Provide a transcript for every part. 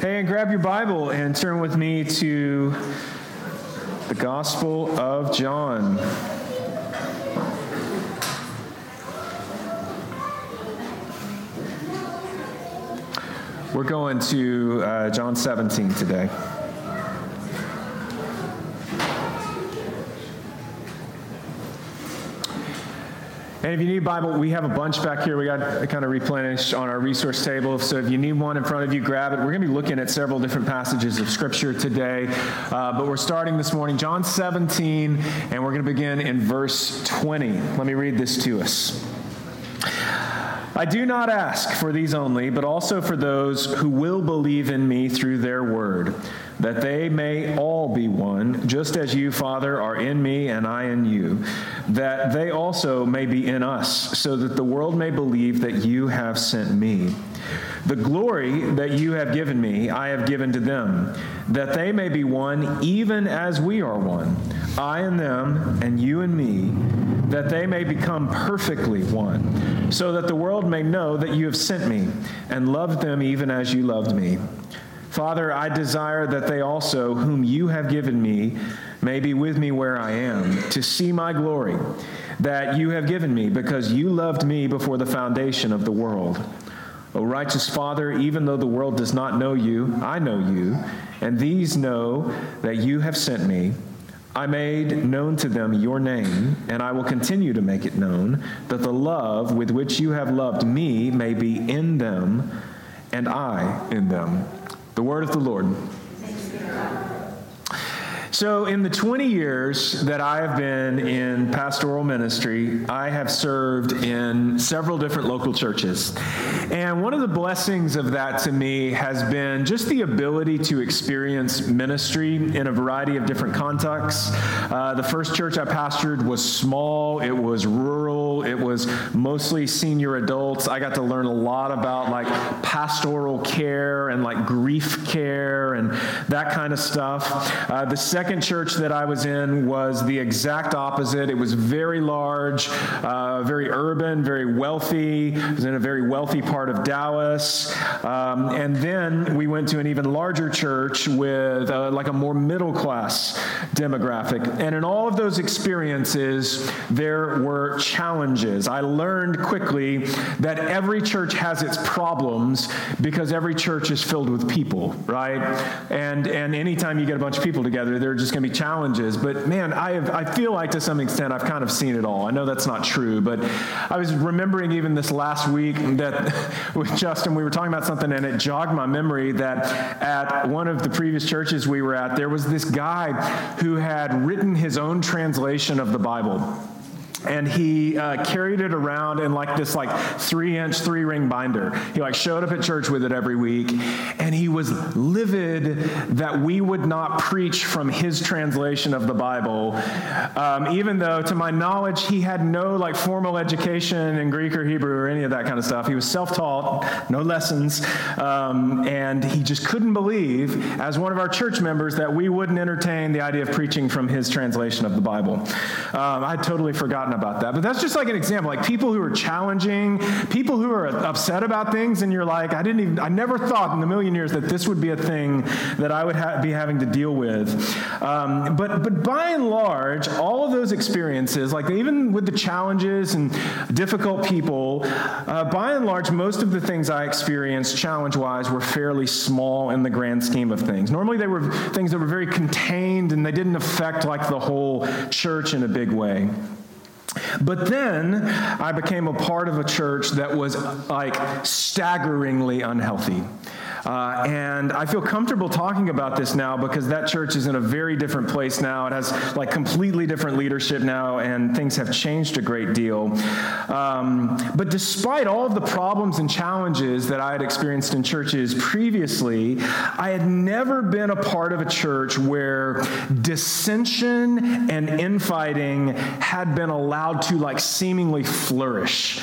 Hey, and grab your Bible and turn with me to the Gospel of John. We're going to uh, John 17 today. And if you need Bible, we have a bunch back here. We got kind of replenished on our resource table. So if you need one in front of you, grab it. We're going to be looking at several different passages of Scripture today. Uh, but we're starting this morning, John 17, and we're going to begin in verse 20. Let me read this to us. I do not ask for these only, but also for those who will believe in me through their word, that they may all be one, just as you, Father, are in me and I in you, that they also may be in us, so that the world may believe that you have sent me. The glory that you have given me, I have given to them, that they may be one, even as we are one, I and them, and you and me, that they may become perfectly one, so that the world may know that you have sent me and loved them even as you loved me. Father, I desire that they also, whom you have given me, may be with me where I am, to see my glory that you have given me, because you loved me before the foundation of the world. O righteous Father, even though the world does not know you, I know you, and these know that you have sent me. I made known to them your name, and I will continue to make it known, that the love with which you have loved me may be in them, and I in them. The word of the Lord. So, in the 20 years that I have been in pastoral ministry, I have served in several different local churches. And one of the blessings of that to me has been just the ability to experience ministry in a variety of different contexts. Uh, the first church I pastored was small, it was rural, it was mostly senior adults. I got to learn a lot about like pastoral care and like grief care and that kind of stuff. Uh, the second second church that I was in was the exact opposite. It was very large, uh, very urban, very wealthy. It was in a very wealthy part of Dallas. Um, and then we went to an even larger church with uh, like a more middle class demographic. And in all of those experiences, there were challenges. I learned quickly that every church has its problems because every church is filled with people, right? And and anytime you get a bunch of people together, there just going to be challenges. But man, I, have, I feel like to some extent I've kind of seen it all. I know that's not true, but I was remembering even this last week that with Justin, we were talking about something and it jogged my memory that at one of the previous churches we were at, there was this guy who had written his own translation of the Bible and he uh, carried it around in like this like three inch three ring binder. He like showed up at church with it every week and he was livid that we would not preach from his translation of the bible. Um, even though to my knowledge he had no like formal education in greek or hebrew or any of that kind of stuff. He was self-taught no lessons. Um, and he just couldn't believe as one of our church members that we wouldn't entertain the idea of preaching from his translation of the bible. Um, i totally forgot forgotten about that. But that's just like an example. Like people who are challenging, people who are upset about things, and you're like, I didn't even, I never thought in a million years that this would be a thing that I would ha- be having to deal with. Um, but, but by and large, all of those experiences, like even with the challenges and difficult people, uh, by and large, most of the things I experienced challenge wise were fairly small in the grand scheme of things. Normally, they were things that were very contained and they didn't affect like the whole church in a big way. But then I became a part of a church that was like staggeringly unhealthy. Uh, and I feel comfortable talking about this now because that church is in a very different place now. It has like completely different leadership now, and things have changed a great deal. Um, but despite all of the problems and challenges that I had experienced in churches previously, I had never been a part of a church where dissension and infighting had been allowed to like seemingly flourish.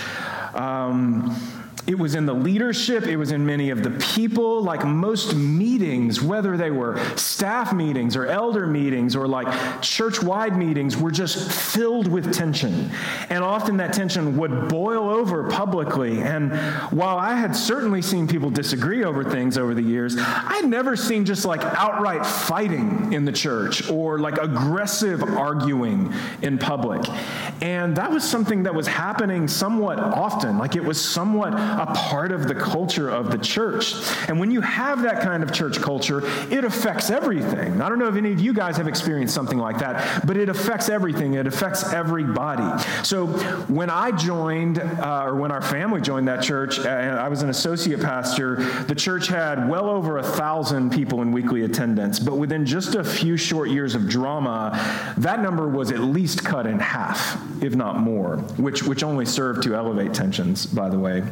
Um, It was in the leadership, it was in many of the people. Like most meetings, whether they were staff meetings or elder meetings or like church wide meetings, were just filled with tension. And often that tension would boil over publicly. And while I had certainly seen people disagree over things over the years, I had never seen just like outright fighting in the church or like aggressive arguing in public. And that was something that was happening somewhat often, like it was somewhat a part of the culture of the church. And when you have that kind of church culture, it affects everything. I don't know if any of you guys have experienced something like that, but it affects everything. It affects everybody. So when I joined, uh, or when our family joined that church, uh, I was an associate pastor. The church had well over a thousand people in weekly attendance, but within just a few short years of drama, that number was at least cut in half, if not more, which, which only served to elevate tensions, by the way.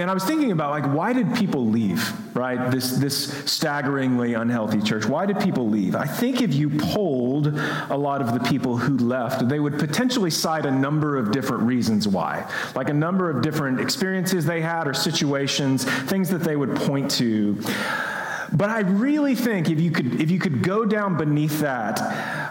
And I was thinking about like why did people leave, right? This this staggeringly unhealthy church. Why did people leave? I think if you polled a lot of the people who left, they would potentially cite a number of different reasons why. Like a number of different experiences they had or situations, things that they would point to. But I really think if you could, if you could go down beneath that,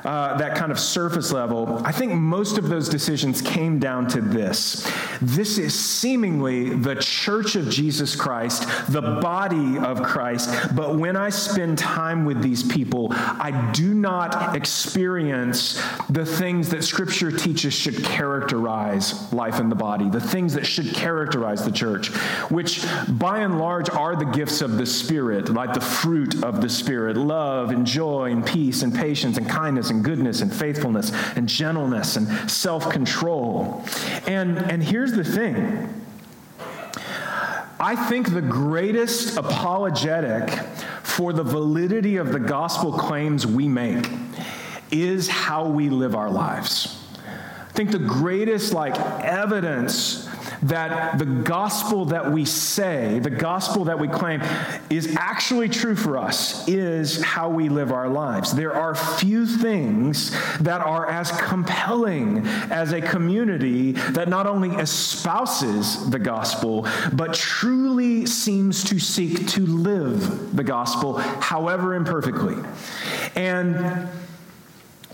uh, that kind of surface level, I think most of those decisions came down to this. This is seemingly the church of Jesus Christ, the body of Christ. But when I spend time with these people, I do not experience the things that Scripture teaches should characterize life in the body, the things that should characterize the church, which by and large are the gifts of the Spirit, like the fruit of the Spirit love and joy and peace and patience and kindness and goodness and faithfulness and gentleness and self control. And, and here's the thing I think the greatest apologetic for the validity of the gospel claims we make is how we live our lives. I think the greatest like evidence that the gospel that we say, the gospel that we claim, is actually true for us is how we live our lives. There are few things that are as compelling as a community that not only espouses the gospel, but truly seems to seek to live the gospel, however imperfectly. And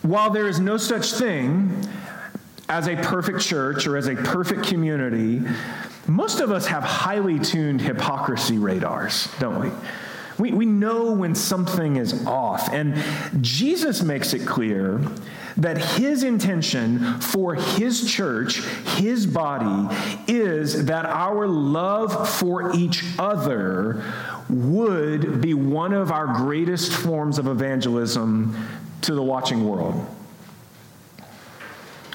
while there is no such thing as a perfect church or as a perfect community, most of us have highly tuned hypocrisy radars, don't we? We, we know when something is off. And Jesus makes it clear that his intention for his church, his body, is that our love for each other would be one of our greatest forms of evangelism to the watching world.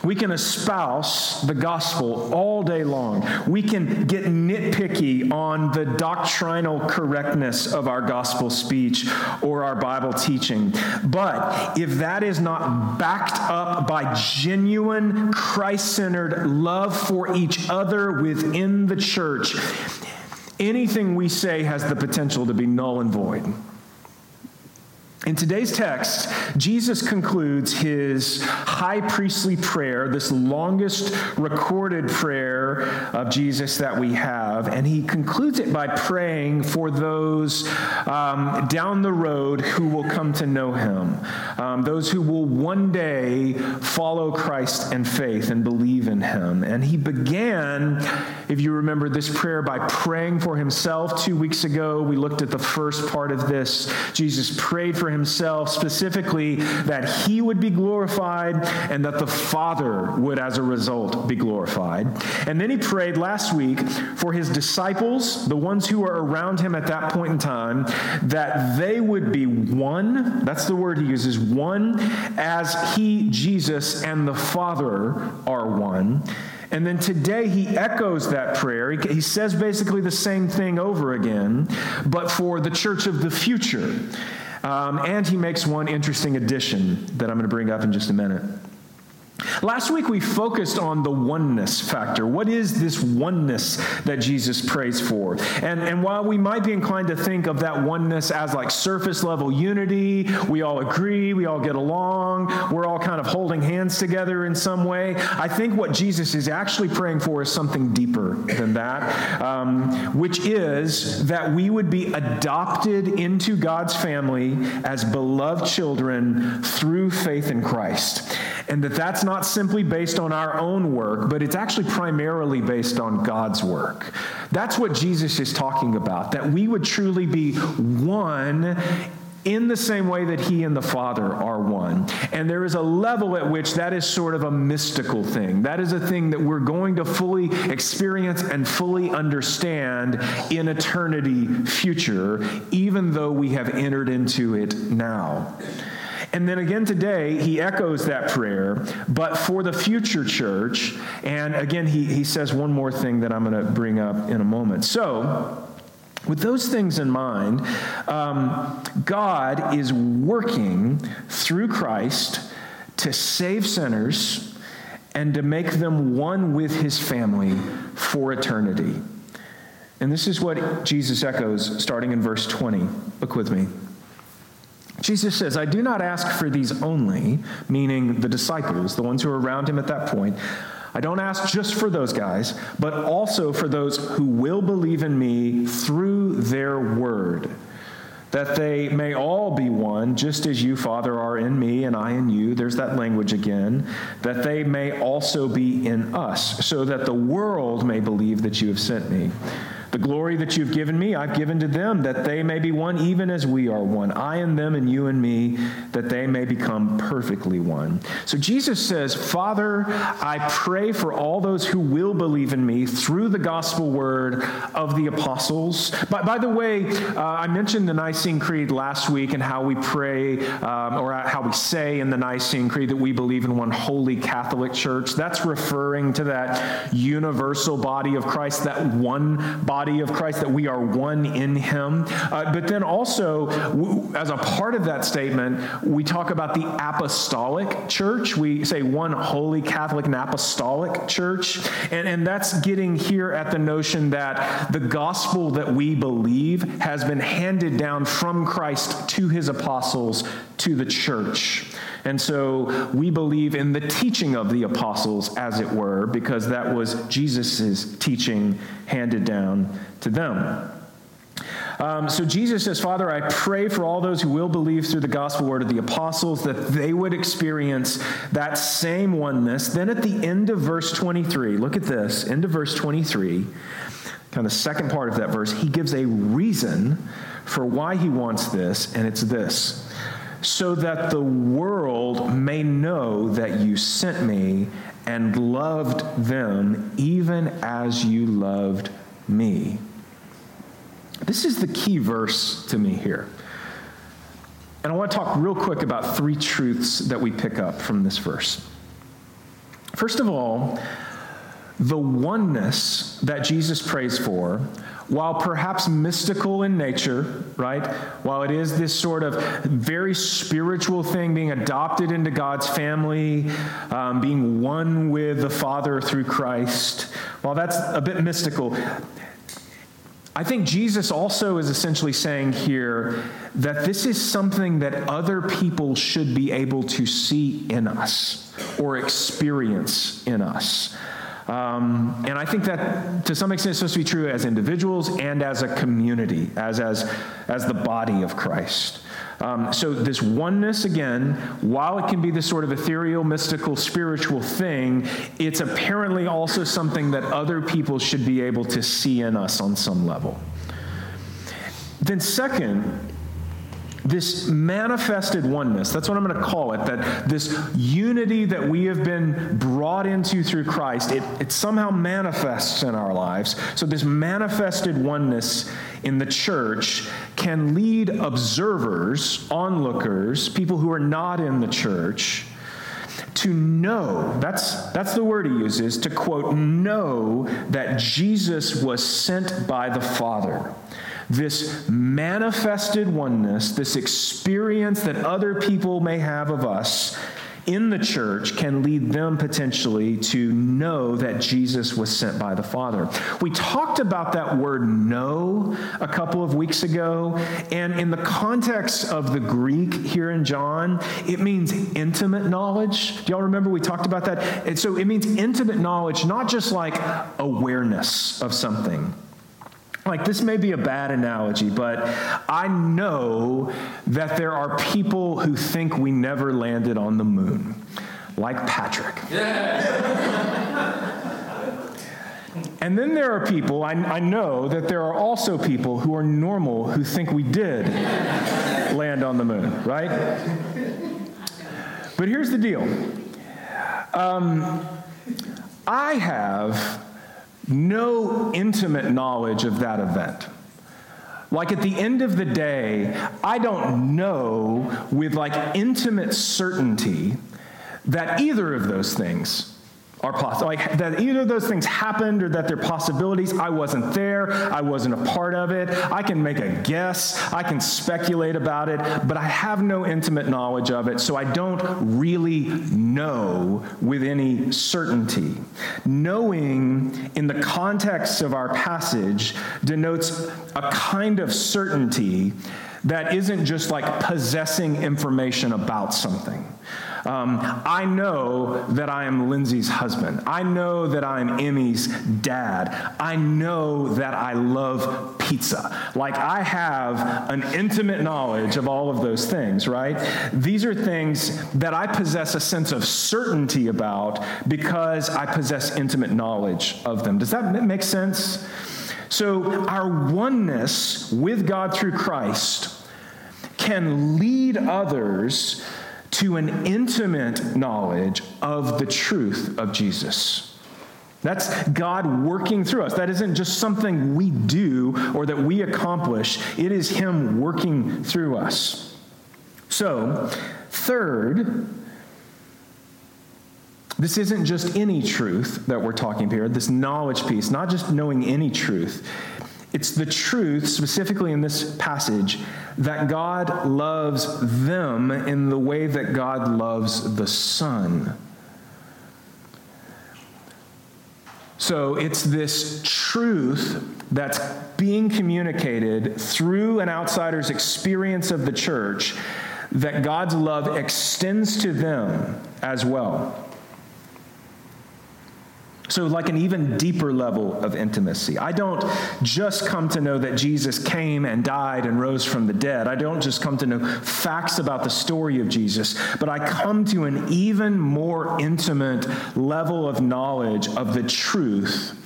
We can espouse the gospel all day long. We can get nitpicky on the doctrinal correctness of our gospel speech or our Bible teaching. But if that is not backed up by genuine Christ centered love for each other within the church, anything we say has the potential to be null and void. In today's text, Jesus concludes his high priestly prayer, this longest recorded prayer of Jesus that we have, and he concludes it by praying for those um, down the road who will come to know him, um, those who will one day follow Christ in faith and believe in him. And he began, if you remember this prayer, by praying for himself. Two weeks ago, we looked at the first part of this. Jesus prayed for himself, specifically that he would be glorified and that the Father would, as a result, be glorified. And then he prayed last week for his disciples, the ones who were around him at that point in time, that they would be one. That's the word he uses one, as he, Jesus, and the Father are one. And then today he echoes that prayer. He, he, says basically the same thing over again, but for the church of the future. Um, and he makes one interesting addition that I'm going to bring up in just a minute. Last week we focused on the oneness factor. What is this oneness that Jesus prays for? And, and while we might be inclined to think of that oneness as like surface level unity, we all agree, we all get along, we're all kind of holding hands together in some way, I think what Jesus is actually praying for is something deeper than that, um, which is that we would be adopted into God's family as beloved children through faith in Christ. And that that's not simply based on our own work, but it's actually primarily based on God's work. That's what Jesus is talking about, that we would truly be one in the same way that he and the Father are one. And there is a level at which that is sort of a mystical thing. That is a thing that we're going to fully experience and fully understand in eternity future, even though we have entered into it now. And then again today, he echoes that prayer, but for the future church. And again, he, he says one more thing that I'm going to bring up in a moment. So, with those things in mind, um, God is working through Christ to save sinners and to make them one with his family for eternity. And this is what Jesus echoes starting in verse 20. Look with me. Jesus says, I do not ask for these only, meaning the disciples, the ones who are around him at that point. I don't ask just for those guys, but also for those who will believe in me through their word, that they may all be one, just as you, Father, are in me and I in you. There's that language again. That they may also be in us, so that the world may believe that you have sent me. The glory that you've given me, I've given to them, that they may be one, even as we are one. I and them, and you and me, that they may become perfectly one. So Jesus says, Father, I pray for all those who will believe in me through the gospel word of the apostles. By, by the way, uh, I mentioned the Nicene Creed last week and how we pray, um, or how we say in the Nicene Creed that we believe in one holy Catholic church. That's referring to that universal body of Christ, that one body body of Christ, that we are one in Him. Uh, but then also, w- as a part of that statement, we talk about the apostolic church. We say one holy Catholic and apostolic church. And, and that's getting here at the notion that the gospel that we believe has been handed down from Christ to His apostles to the church. And so we believe in the teaching of the apostles, as it were, because that was Jesus' teaching handed down to them. Um, so Jesus says, Father, I pray for all those who will believe through the gospel word of the apostles that they would experience that same oneness. Then at the end of verse 23, look at this, end of verse 23, kind of second part of that verse, he gives a reason for why he wants this, and it's this so that the world may know that you sent me and loved them even as you loved me. This is the key verse to me here. And I want to talk real quick about three truths that we pick up from this verse. First of all, the oneness that Jesus prays for while perhaps mystical in nature, right? While it is this sort of very spiritual thing, being adopted into God's family, um, being one with the Father through Christ, while that's a bit mystical, I think Jesus also is essentially saying here that this is something that other people should be able to see in us or experience in us. Um, and I think that to some extent is supposed to be true as individuals and as a community, as, as, as the body of Christ. Um, so, this oneness, again, while it can be this sort of ethereal, mystical, spiritual thing, it's apparently also something that other people should be able to see in us on some level. Then, second, this manifested oneness that's what i'm going to call it that this unity that we have been brought into through christ it, it somehow manifests in our lives. So this manifested oneness in the church can lead observers onlookers people who are not in the church to know that's that's the word he uses to quote know that jesus was sent by the father this manifested oneness, this experience that other people may have of us, in the church can lead them potentially to know that Jesus was sent by the Father. We talked about that word know a couple of weeks ago, and in the context of the Greek here in John, it means intimate knowledge. Do y'all remember we talked about that? And so it means intimate knowledge, not just like awareness of something. Like, this may be a bad analogy, but I know that there are people who think we never landed on the moon, like Patrick. and then there are people, I, I, know that there are also people who are normal who think we did land on the moon, right? But here's the deal um, I have no intimate knowledge of that event. Like at the end of the day, I don't know with like intimate certainty that either of those things are possible. Like that either those things happened or that they're possibilities. I wasn't there. I wasn't a part of it. I can make a guess. I can speculate about it, but I have no intimate knowledge of it, so I don't really know with any certainty. Knowing in the context of our passage denotes a kind of certainty that isn't just like possessing information about something. Um, I know that I am Lindsay's husband. I know that I'm Emmy's dad. I know that I love pizza. Like I have an intimate knowledge of all of those things, right? These are things that I possess a sense of certainty about because I possess intimate knowledge of them. Does that make sense? So, our oneness with God through Christ can lead others to an intimate knowledge of the truth of Jesus. That's God working through us. That isn't just something we do or that we accomplish, it is Him working through us. So, third, this isn't just any truth that we're talking here, this knowledge piece, not just knowing any truth. It's the truth, specifically in this passage, that God loves them in the way that God loves the Son. So it's this truth that's being communicated through an outsider's experience of the church that God's love extends to them as well. So, like an even deeper level of intimacy. I don't just come to know that Jesus came and died and rose from the dead. I don't just come to know facts about the story of Jesus, but I come to an even more intimate level of knowledge of the truth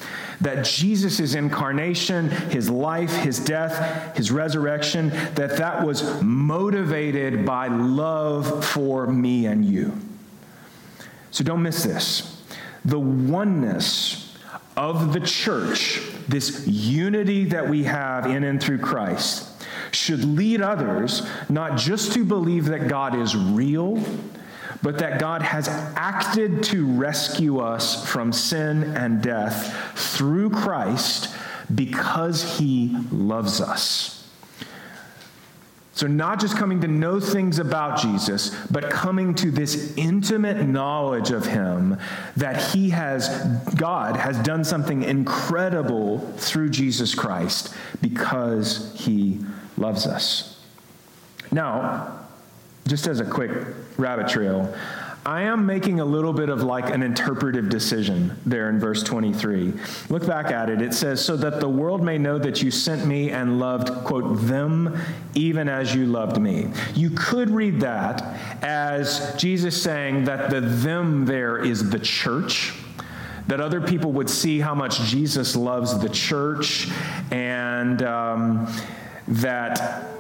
that Jesus' incarnation, his life, his death, his resurrection, that that was motivated by love for me and you. So don't miss this the oneness of the church, this unity that we have in and through Christ, should lead others not just to believe that God is real, but that God has acted to rescue us from sin and death through Christ because he loves us. So, not just coming to know things about Jesus, but coming to this intimate knowledge of Him that He has, God has done something incredible through Jesus Christ because He loves us. Now, just as a quick rabbit trail, I am making a little bit of like an interpretive decision there in verse 23. Look back at it. It says, So that the world may know that you sent me and loved, quote, them even as you loved me. You could read that as Jesus saying that the them there is the church that other people would see how much Jesus loves the church and um, that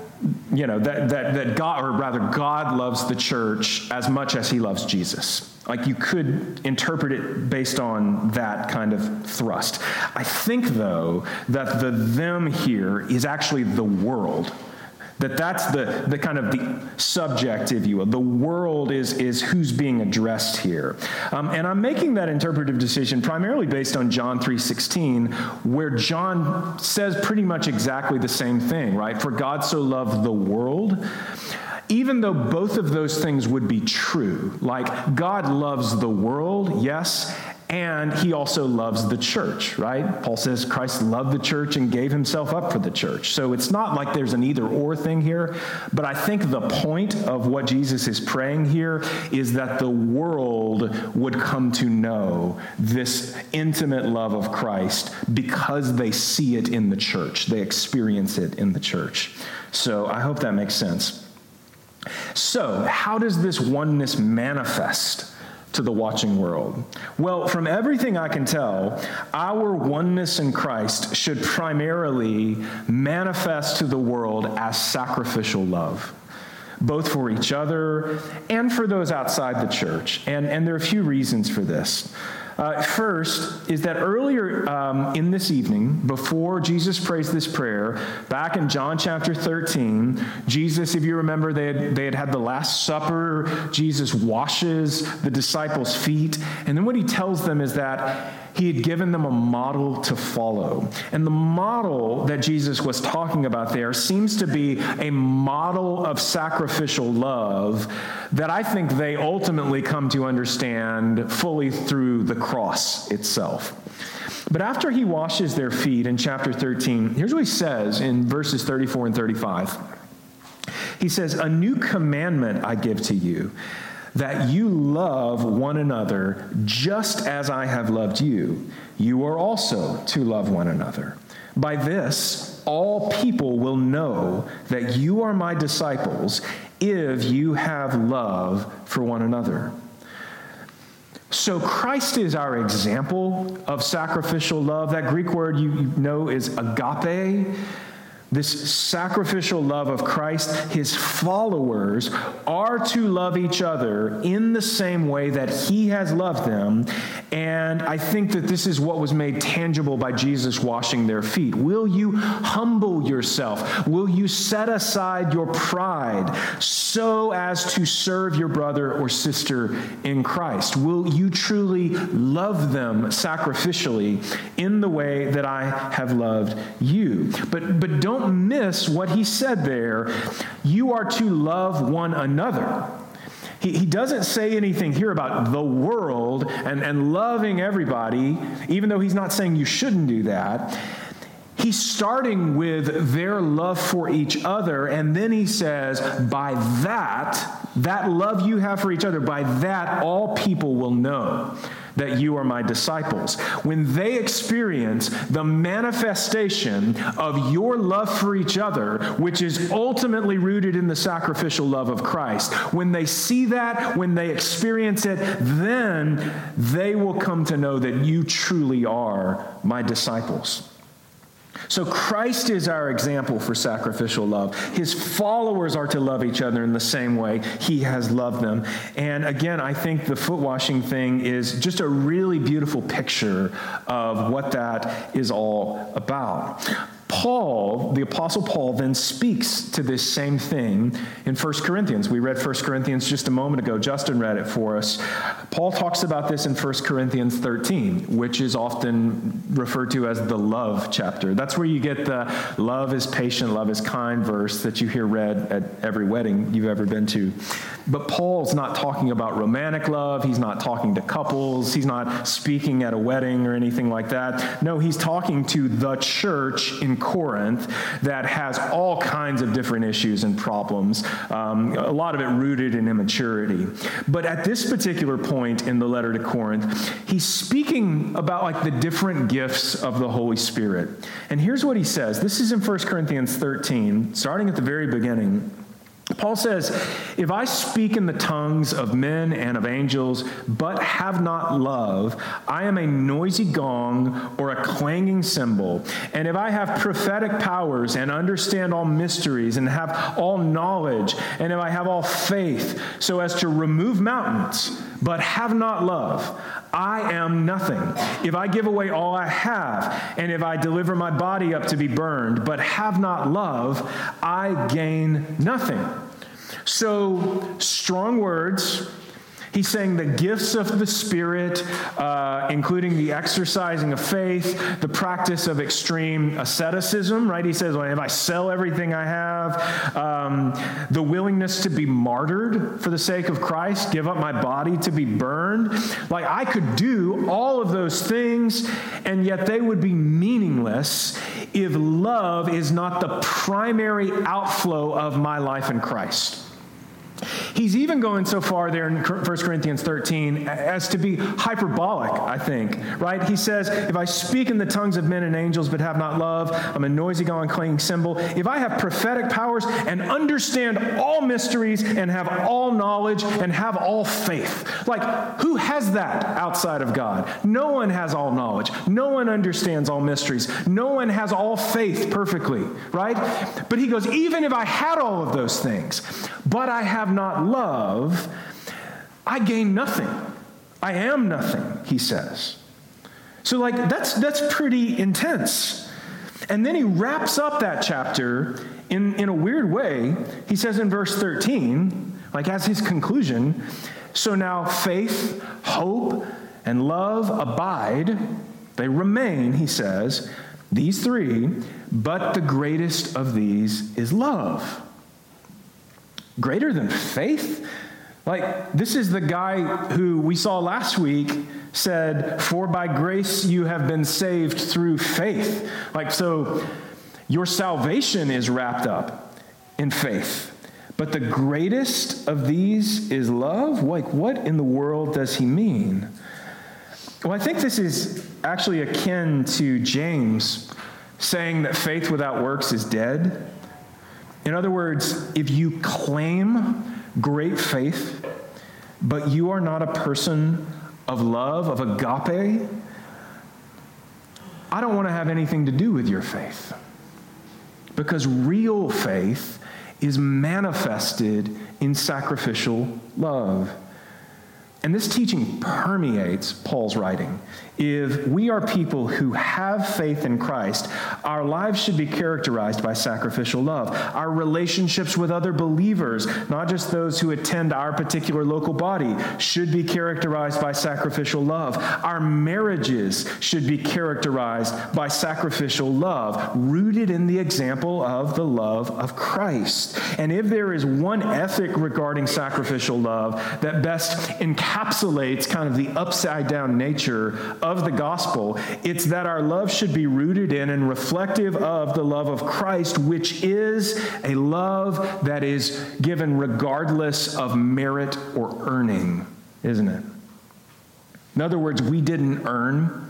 you know, that, that, that God, or rather, God loves the church as much as he loves Jesus. Like you could interpret it based on that kind of thrust. I think, though, that the them here is actually the world that that's the, the kind of the subject, if you will. The world is, is who's being addressed here. Um, and I'm making that interpretive decision primarily based on John 3.16, where John says pretty much exactly the same thing, right? For God so loved the world. even though both of those things would be true, like God loves the world, yes, and he also loves the church, right? Paul says Christ loved the church and gave himself up for the church. So it's not like there's an either or thing here, but I think the point of what Jesus is praying here is that the world would come to know this intimate love of Christ because they see it in the church, they experience it in the church. So I hope that makes sense. So, how does this oneness manifest? To the watching world? Well, from everything I can tell, our oneness in Christ should primarily manifest to the world as sacrificial love. Both for each other and for those outside the church. And, and there are a few reasons for this. Uh, first is that earlier um, in this evening, before Jesus prays this prayer, back in John chapter 13, Jesus, if you remember, they had, they had had the Last Supper. Jesus washes the disciples' feet. And then what he tells them is that he had given them a model to follow. And the model that Jesus was talking about there seems to be a model of sacrificial love that I think they ultimately come to understand fully through the cross itself. But after he washes their feet in chapter 13, here's what he says in verses 34 and 35. He says, A new commandment I give to you that you love one another just as I have loved you. You are also to love one another. By this, all people will know that you are my disciples if you have love for one another. So, Christ is our example of sacrificial love. That Greek word you know is agape this sacrificial love of Christ, his followers are to love each other in the same way that he has loved them. And I think that this is what was made tangible by Jesus washing their feet. Will you humble yourself? Will you set aside your pride so as to serve your brother or sister in Christ? Will you truly love them sacrificially in the way that I have loved you? But, but don't miss what he said there. You are to love one another. He, he doesn't say anything here about the world and, and loving everybody, even though he's not saying you shouldn't do that. He's starting with their love for each other, and then he says, By that, that love you have for each other, by that all people will know that you are my disciples. When they experience the manifestation of your love for each other, which is ultimately rooted in the sacrificial love of Christ, when they see that, when they experience it, then they will come to know that you truly are my disciples. So Christ is our example for sacrificial love. His followers are to love each other in the same way he has loved them. And again, I think the foot washing thing is just a really beautiful picture of what that is all about. Paul, the Apostle Paul, then speaks to this same thing in 1 Corinthians. We read 1 Corinthians just a moment ago. Justin read it for us. Paul talks about this in 1 Corinthians 13, which is often referred to as the love chapter. That's where you get the love is patient, love is kind verse that you hear read at every wedding you've ever been to. But Paul's not talking about romantic love. He's not talking to couples. He's not speaking at a wedding or anything like that. No, he's talking to the church in Corinth that has all kinds of different issues and problems, um, a lot of it rooted in immaturity. But at this particular point in the letter to Corinth, he's speaking about like the different gifts of the Holy Spirit. And here's what he says this is in 1 Corinthians 13, starting at the very beginning. Paul says, If I speak in the tongues of men and of angels, but have not love, I am a noisy gong or a clanging cymbal. And if I have prophetic powers and understand all mysteries and have all knowledge, and if I have all faith so as to remove mountains, but have not love, I am nothing. If I give away all I have, and if I deliver my body up to be burned, but have not love, I gain nothing. So, strong words. He's saying the gifts of the Spirit, uh, including the exercising of faith, the practice of extreme asceticism, right? He says, well, if I sell everything I have, um, the willingness to be martyred for the sake of Christ, give up my body to be burned. Like, I could do all of those things, and yet they would be meaningless if love is not the primary outflow of my life in Christ. He's even going so far there in 1 Corinthians 13 as to be hyperbolic, I think, right? He says, If I speak in the tongues of men and angels but have not love, I'm a noisy, gong, clanging cymbal. If I have prophetic powers and understand all mysteries and have all knowledge and have all faith, like who has that outside of God? No one has all knowledge. No one understands all mysteries. No one has all faith perfectly, right? But he goes, Even if I had all of those things, but I have not love, I gain nothing. I am nothing, he says. So, like, that's, that's pretty intense. And then he wraps up that chapter in, in a weird way. He says in verse 13, like as his conclusion, so now faith, hope, and love abide, they remain, he says, these three, but the greatest of these is love greater than faith? Like, this is the guy who we saw last week said, For by grace you have been saved through faith. Like, so your salvation is wrapped up in faith. But the greatest of these is love? Like, what in the world does he mean? Well, I think this is actually akin to James saying that faith without works is dead. In other words, if you claim great faith, but you are not a person of love, of agape, I don't want to have anything to do with your faith. Because real faith is manifested in sacrificial love. And this teaching permeates Paul's writing. If we are people who have faith in Christ, our lives should be characterized by sacrificial love. Our relationships with other believers, not just those who attend our particular local body, should be characterized by sacrificial love. Our marriages should be characterized by sacrificial love, rooted in the example of the love of Christ. And if there is one ethic regarding sacrificial love that best encapsulates encapsulates kind of the upside down nature of the gospel. It's that our love should be rooted in and reflective of the love of Christ, which is a love that is given regardless of merit or earning, isn't it? In other words, we didn't earn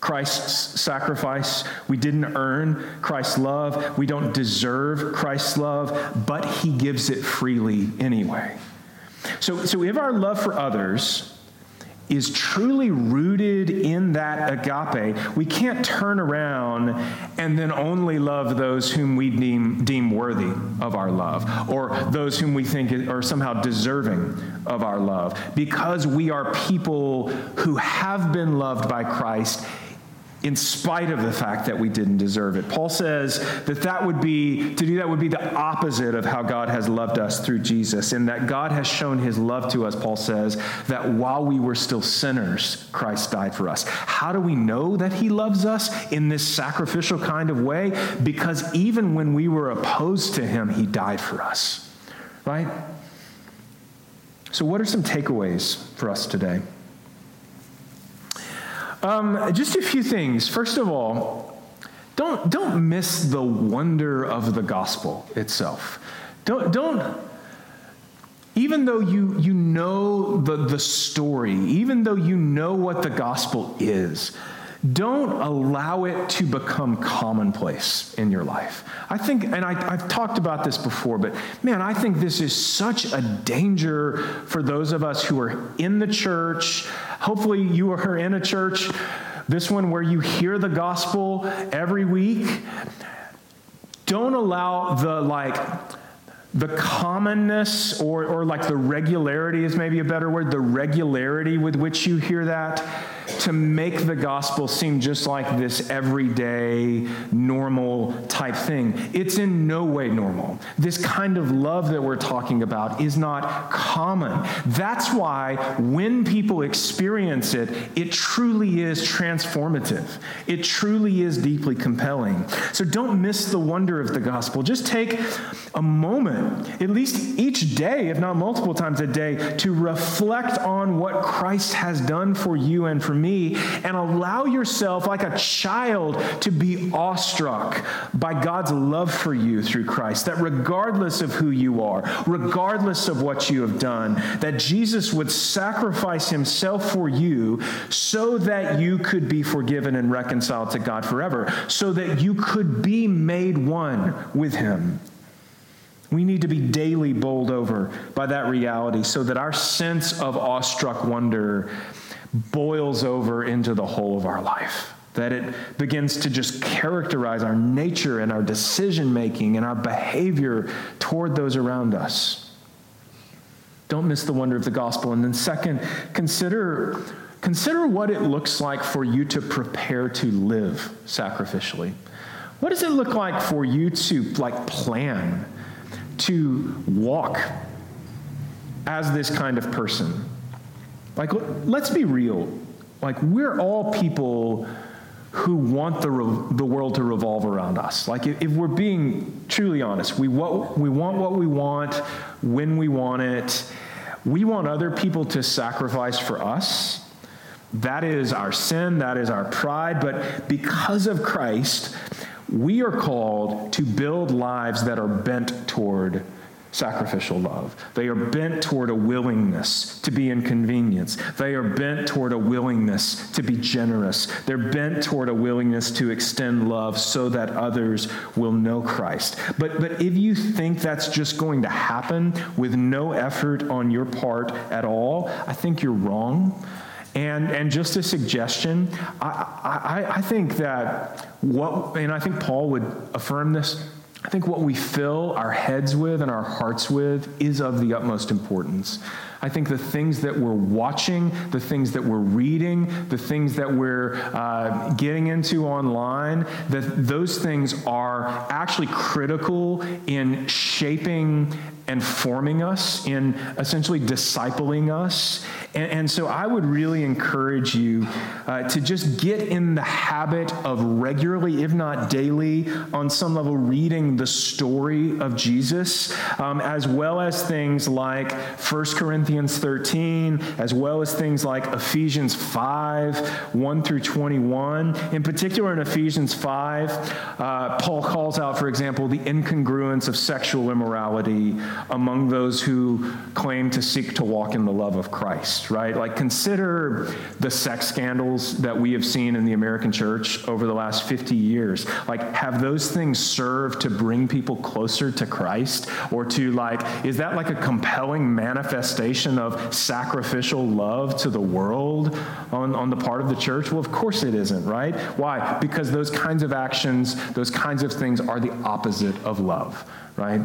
Christ's sacrifice. We didn't earn Christ's love. We don't deserve Christ's love, but He gives it freely anyway. So, so if our love for others is truly rooted in that agape, we can't turn around and then only love those whom we deem, deem worthy of our love or those whom we think are somehow deserving of our love because we are people who have been loved by Christ in spite of the fact that we didn't deserve it. Paul says that that would be, to do that would be the opposite of how God has loved us through Jesus, and that God has shown his love to us, Paul says, that while we were still sinners, Christ died for us. How do we know that he loves us in this sacrificial kind of way? Because even when we were opposed to him, he died for us, right? So, what are some takeaways for us today? Um, just a few things. First of all, don't, don't miss the wonder of the gospel itself. Don't, don't even though you, you know the, the story, even though you know what the gospel is, don't allow it to become commonplace in your life. I think, and I, have talked about this before, but man, I think this is such a danger for those of us who are in the church. Hopefully, you are in a church, this one where you hear the gospel every week. Don't allow the like, the commonness or, or like the regularity is maybe a better word, the regularity with which you hear that to make the gospel seem just like this everyday, normal type thing. It's in no way normal. This kind of love that we're talking about is not common. That's why when people experience it, it truly is transformative. It truly is deeply compelling. So don't miss the wonder of the gospel. Just take a moment, at least each day, if not multiple times a day, to reflect on what Christ has done for you and for me, and allow yourself, like a child, to be awestruck by God's love for you through Christ. That regardless of who you are, regardless of what you have done, that Jesus would sacrifice himself for you so that you could be forgiven and reconciled to God forever, so that you could be made one with him. We need to be daily bowled over by that reality so that our sense of awestruck wonder boils over into the whole of our life. That it begins to just characterize our nature and our decision making and our behavior toward those around us. Don't miss the wonder of the gospel. And then, second, consider, consider what it looks like for you to prepare to live sacrificially. What does it look like for you to like plan to walk as this kind of person. Like, let's be real. Like, we're all people who want the, re- the world to revolve around us. Like, if, if we're being truly honest, we, what, we want what we want when we want it. We want other people to sacrifice for us. That is our sin, that is our pride. But because of Christ, we are called to build lives that are bent toward sacrificial love. They are bent toward a willingness to be inconvenienced. They are bent toward a willingness to be generous. They're bent toward a willingness to extend love so that others will know Christ. But, but if you think that's just going to happen with no effort on your part at all, I think you're wrong. And, and just a suggestion, I, I, I think that what, and I think Paul would affirm this, I think what we fill our heads with and our hearts with is of the utmost importance. I think the things that we're watching, the things that we're reading, the things that we're uh, getting into online, that those things are actually critical in shaping and forming us, in essentially discipling us. And, and so I would really encourage you uh, to just get in the habit of regularly, if not daily, on some level, reading the story of Jesus, um, as well as things like 1 Corinthians 13, as well as things like Ephesians 5, 1 through 21. In particular, in Ephesians 5, uh, Paul calls out, for example, the incongruence of sexual immorality among those who claim to seek to walk in the love of Christ, right? Like, consider the sex scandals that we have seen in the American church over the last 50 years. Like, have those things served to bring people closer to Christ? Or to, like, is that like a compelling manifestation of sacrificial love to the world on, on the part of the church? Well, of course it isn't, right? Why? Because those kinds of actions, those kinds of things are the opposite of love, right?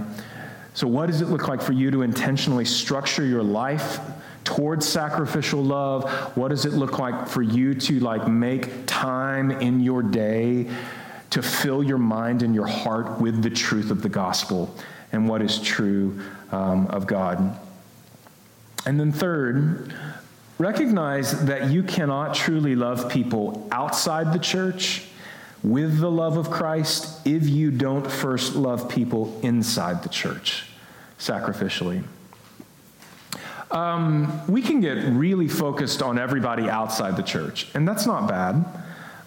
So, what does it look like for you to intentionally structure your life towards sacrificial love? What does it look like for you to like make time in your day to fill your mind and your heart with the truth of the gospel and what is true um, of God? And then, third, recognize that you cannot truly love people outside the church with the love of Christ if you don't first love people inside the church sacrificially. Um, we can get really focused on everybody outside the church, and that's not bad.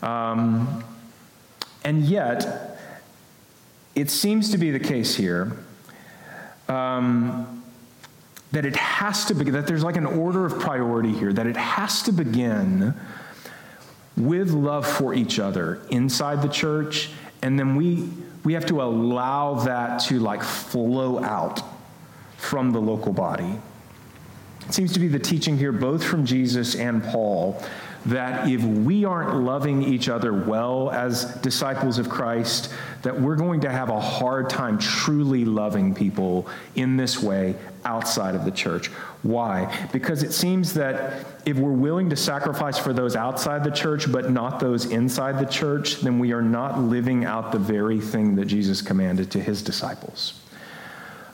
Um, and yet, it seems to be the case here um, that it has to begin, that there's like an order of priority here, that it has to begin with love for each other inside the church, and then we we have to allow that to like flow out from the local body. It seems to be the teaching here, both from Jesus and Paul, that if we aren't loving each other well as disciples of Christ, that we're going to have a hard time truly loving people in this way outside of the church. Why? Because it seems that if we're willing to sacrifice for those outside the church but not those inside the church, then we are not living out the very thing that Jesus commanded to his disciples.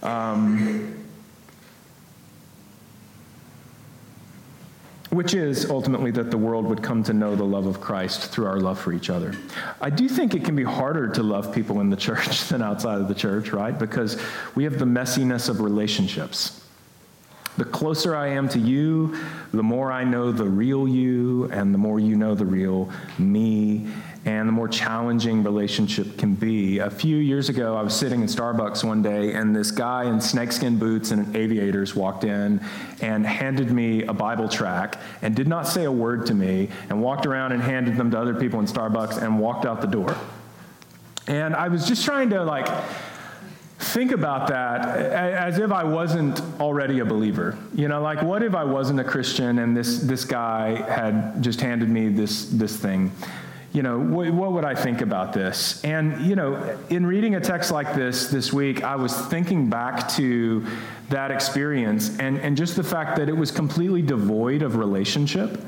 Um, which is ultimately that the world would come to know the love of Christ through our love for each other. I do think it can be harder to love people in the church than outside of the church, right? Because we have the messiness of relationships. The closer I am to you, the more I know the real you, and the more you know the real me and the more challenging relationship can be. A few years ago, I was sitting in Starbucks one day, and this guy in snakeskin boots and aviators walked in and handed me a Bible tract and did not say a word to me, and walked around and handed them to other people in Starbucks and walked out the door. And I was just trying to, like, think about that as if I wasn't already a believer. You know, like what if I wasn't a Christian and this this guy had just handed me this this thing? You know, what, what, would I think about this? And, you know, in reading a text like this this week, I was thinking back to that experience and, and just the fact that it was completely devoid of relationship.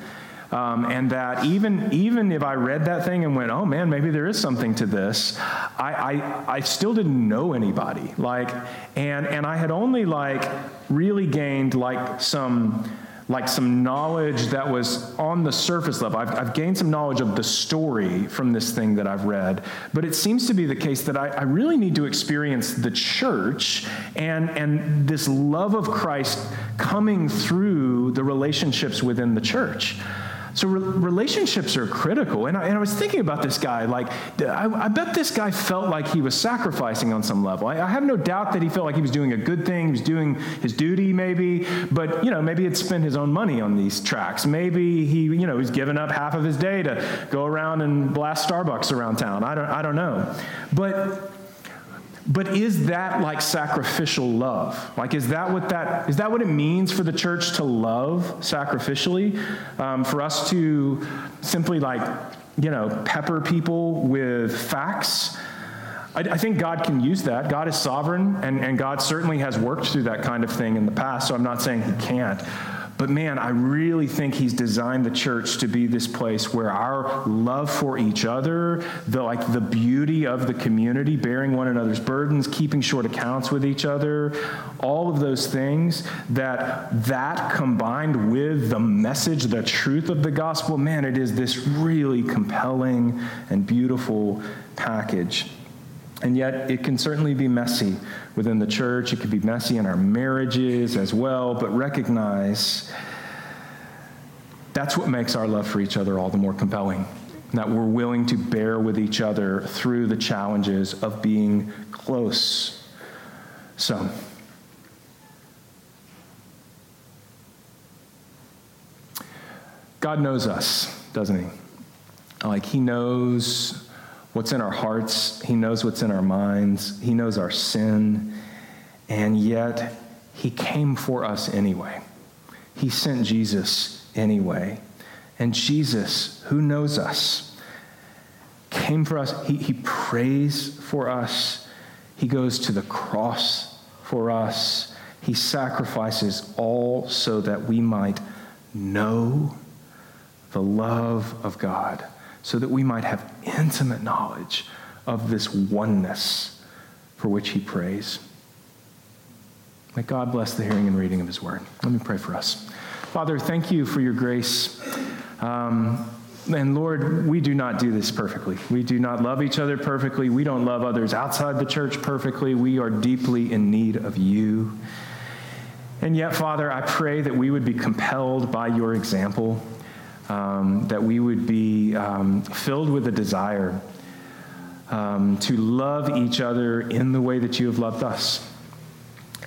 Um, and that even even if I read that thing and went, oh man, maybe there is something to this, I, I, I still didn't know anybody. Like, and and I had only like really gained like some like some knowledge that was on the surface level. I've, I've, gained some knowledge of the story from this thing that I've read, but it seems to be the case that I, I really need to experience the church and, and this love of Christ coming through the relationships within the church. So re- relationships are critical. And I, and I, was thinking about this guy. Like, I, I, bet this guy felt like he was sacrificing on some level. I, I, have no doubt that he felt like he was doing a good thing. He was doing his duty, maybe. But, you know, maybe he'd spent his own money on these tracts. Maybe he, you know, he's given up half of his day to go around and blast Starbucks around town. I don't, I don't know. But but is that like sacrificial love? Like, is that what that is that what it means for the church to love sacrificially? Um, for us to simply like, you know, pepper people with facts? I, I, think God can use that. God is sovereign, and, and God certainly has worked through that kind of thing in the past, so I'm not saying He can't. But man, I really think he's designed the church to be this place where our love for each other, the like the beauty of the community, bearing one another's burdens, keeping short accounts with each other, all of those things that that combined with the message, the truth of the gospel, man, it is this really compelling and beautiful package. And yet, it can certainly be messy within the church. It can be messy in our marriages as well. But recognize that's what makes our love for each other all the more compelling. That we're willing to bear with each other through the challenges of being close. So, God knows us, doesn't He? Like, He knows what's in our hearts, He knows what's in our minds, He knows our sin, and yet He came for us anyway. He sent Jesus anyway. And Jesus, who knows us, came for us. He, he prays for us. He goes to the cross for us. He sacrifices all so that we might know the love of God so that we might have intimate knowledge of this oneness for which he prays. May God bless the hearing and reading of his word. Let me pray for us. Father, thank you for your grace. Um, and Lord, we do not do this perfectly. We do not love each other perfectly. We don't love others outside the church perfectly. We are deeply in need of you. And yet, Father, I pray that we would be compelled by your example um, that we would be um, filled with a desire um, to love each other in the way that you have loved us.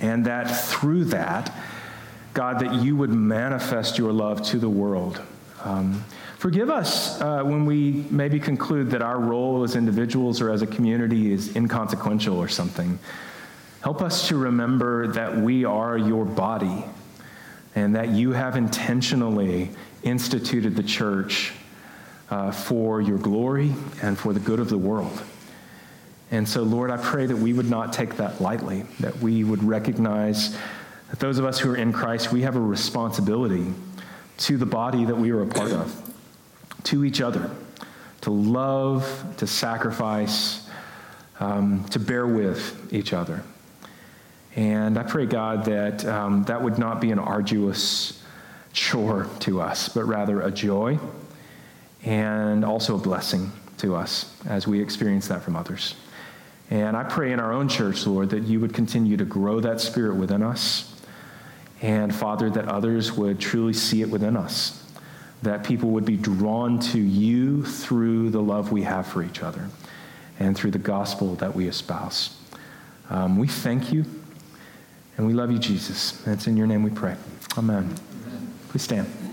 And that through that, God, that you would manifest your love to the world. Um, forgive us uh, when we maybe conclude that our role as individuals or as a community is inconsequential or something. Help us to remember that we are your body and that you have intentionally instituted the church uh, for your glory and for the good of the world. And so, Lord, I pray that we would not take that lightly, that we would recognize that those of us who are in Christ, we have a responsibility to the body that we are a part of, to each other, to love, to sacrifice, um, to bear with each other. And I pray, God, that um, that would not be an arduous chore to us, but rather a joy and also a blessing to us as we experience that from others. And I pray in our own church, Lord, that you would continue to grow that spirit within us. And Father, that others would truly see it within us. That people would be drawn to you through the love we have for each other and through the gospel that we espouse. Um, we thank you and we love you, Jesus. It's in your name we pray. Amen. Please stand.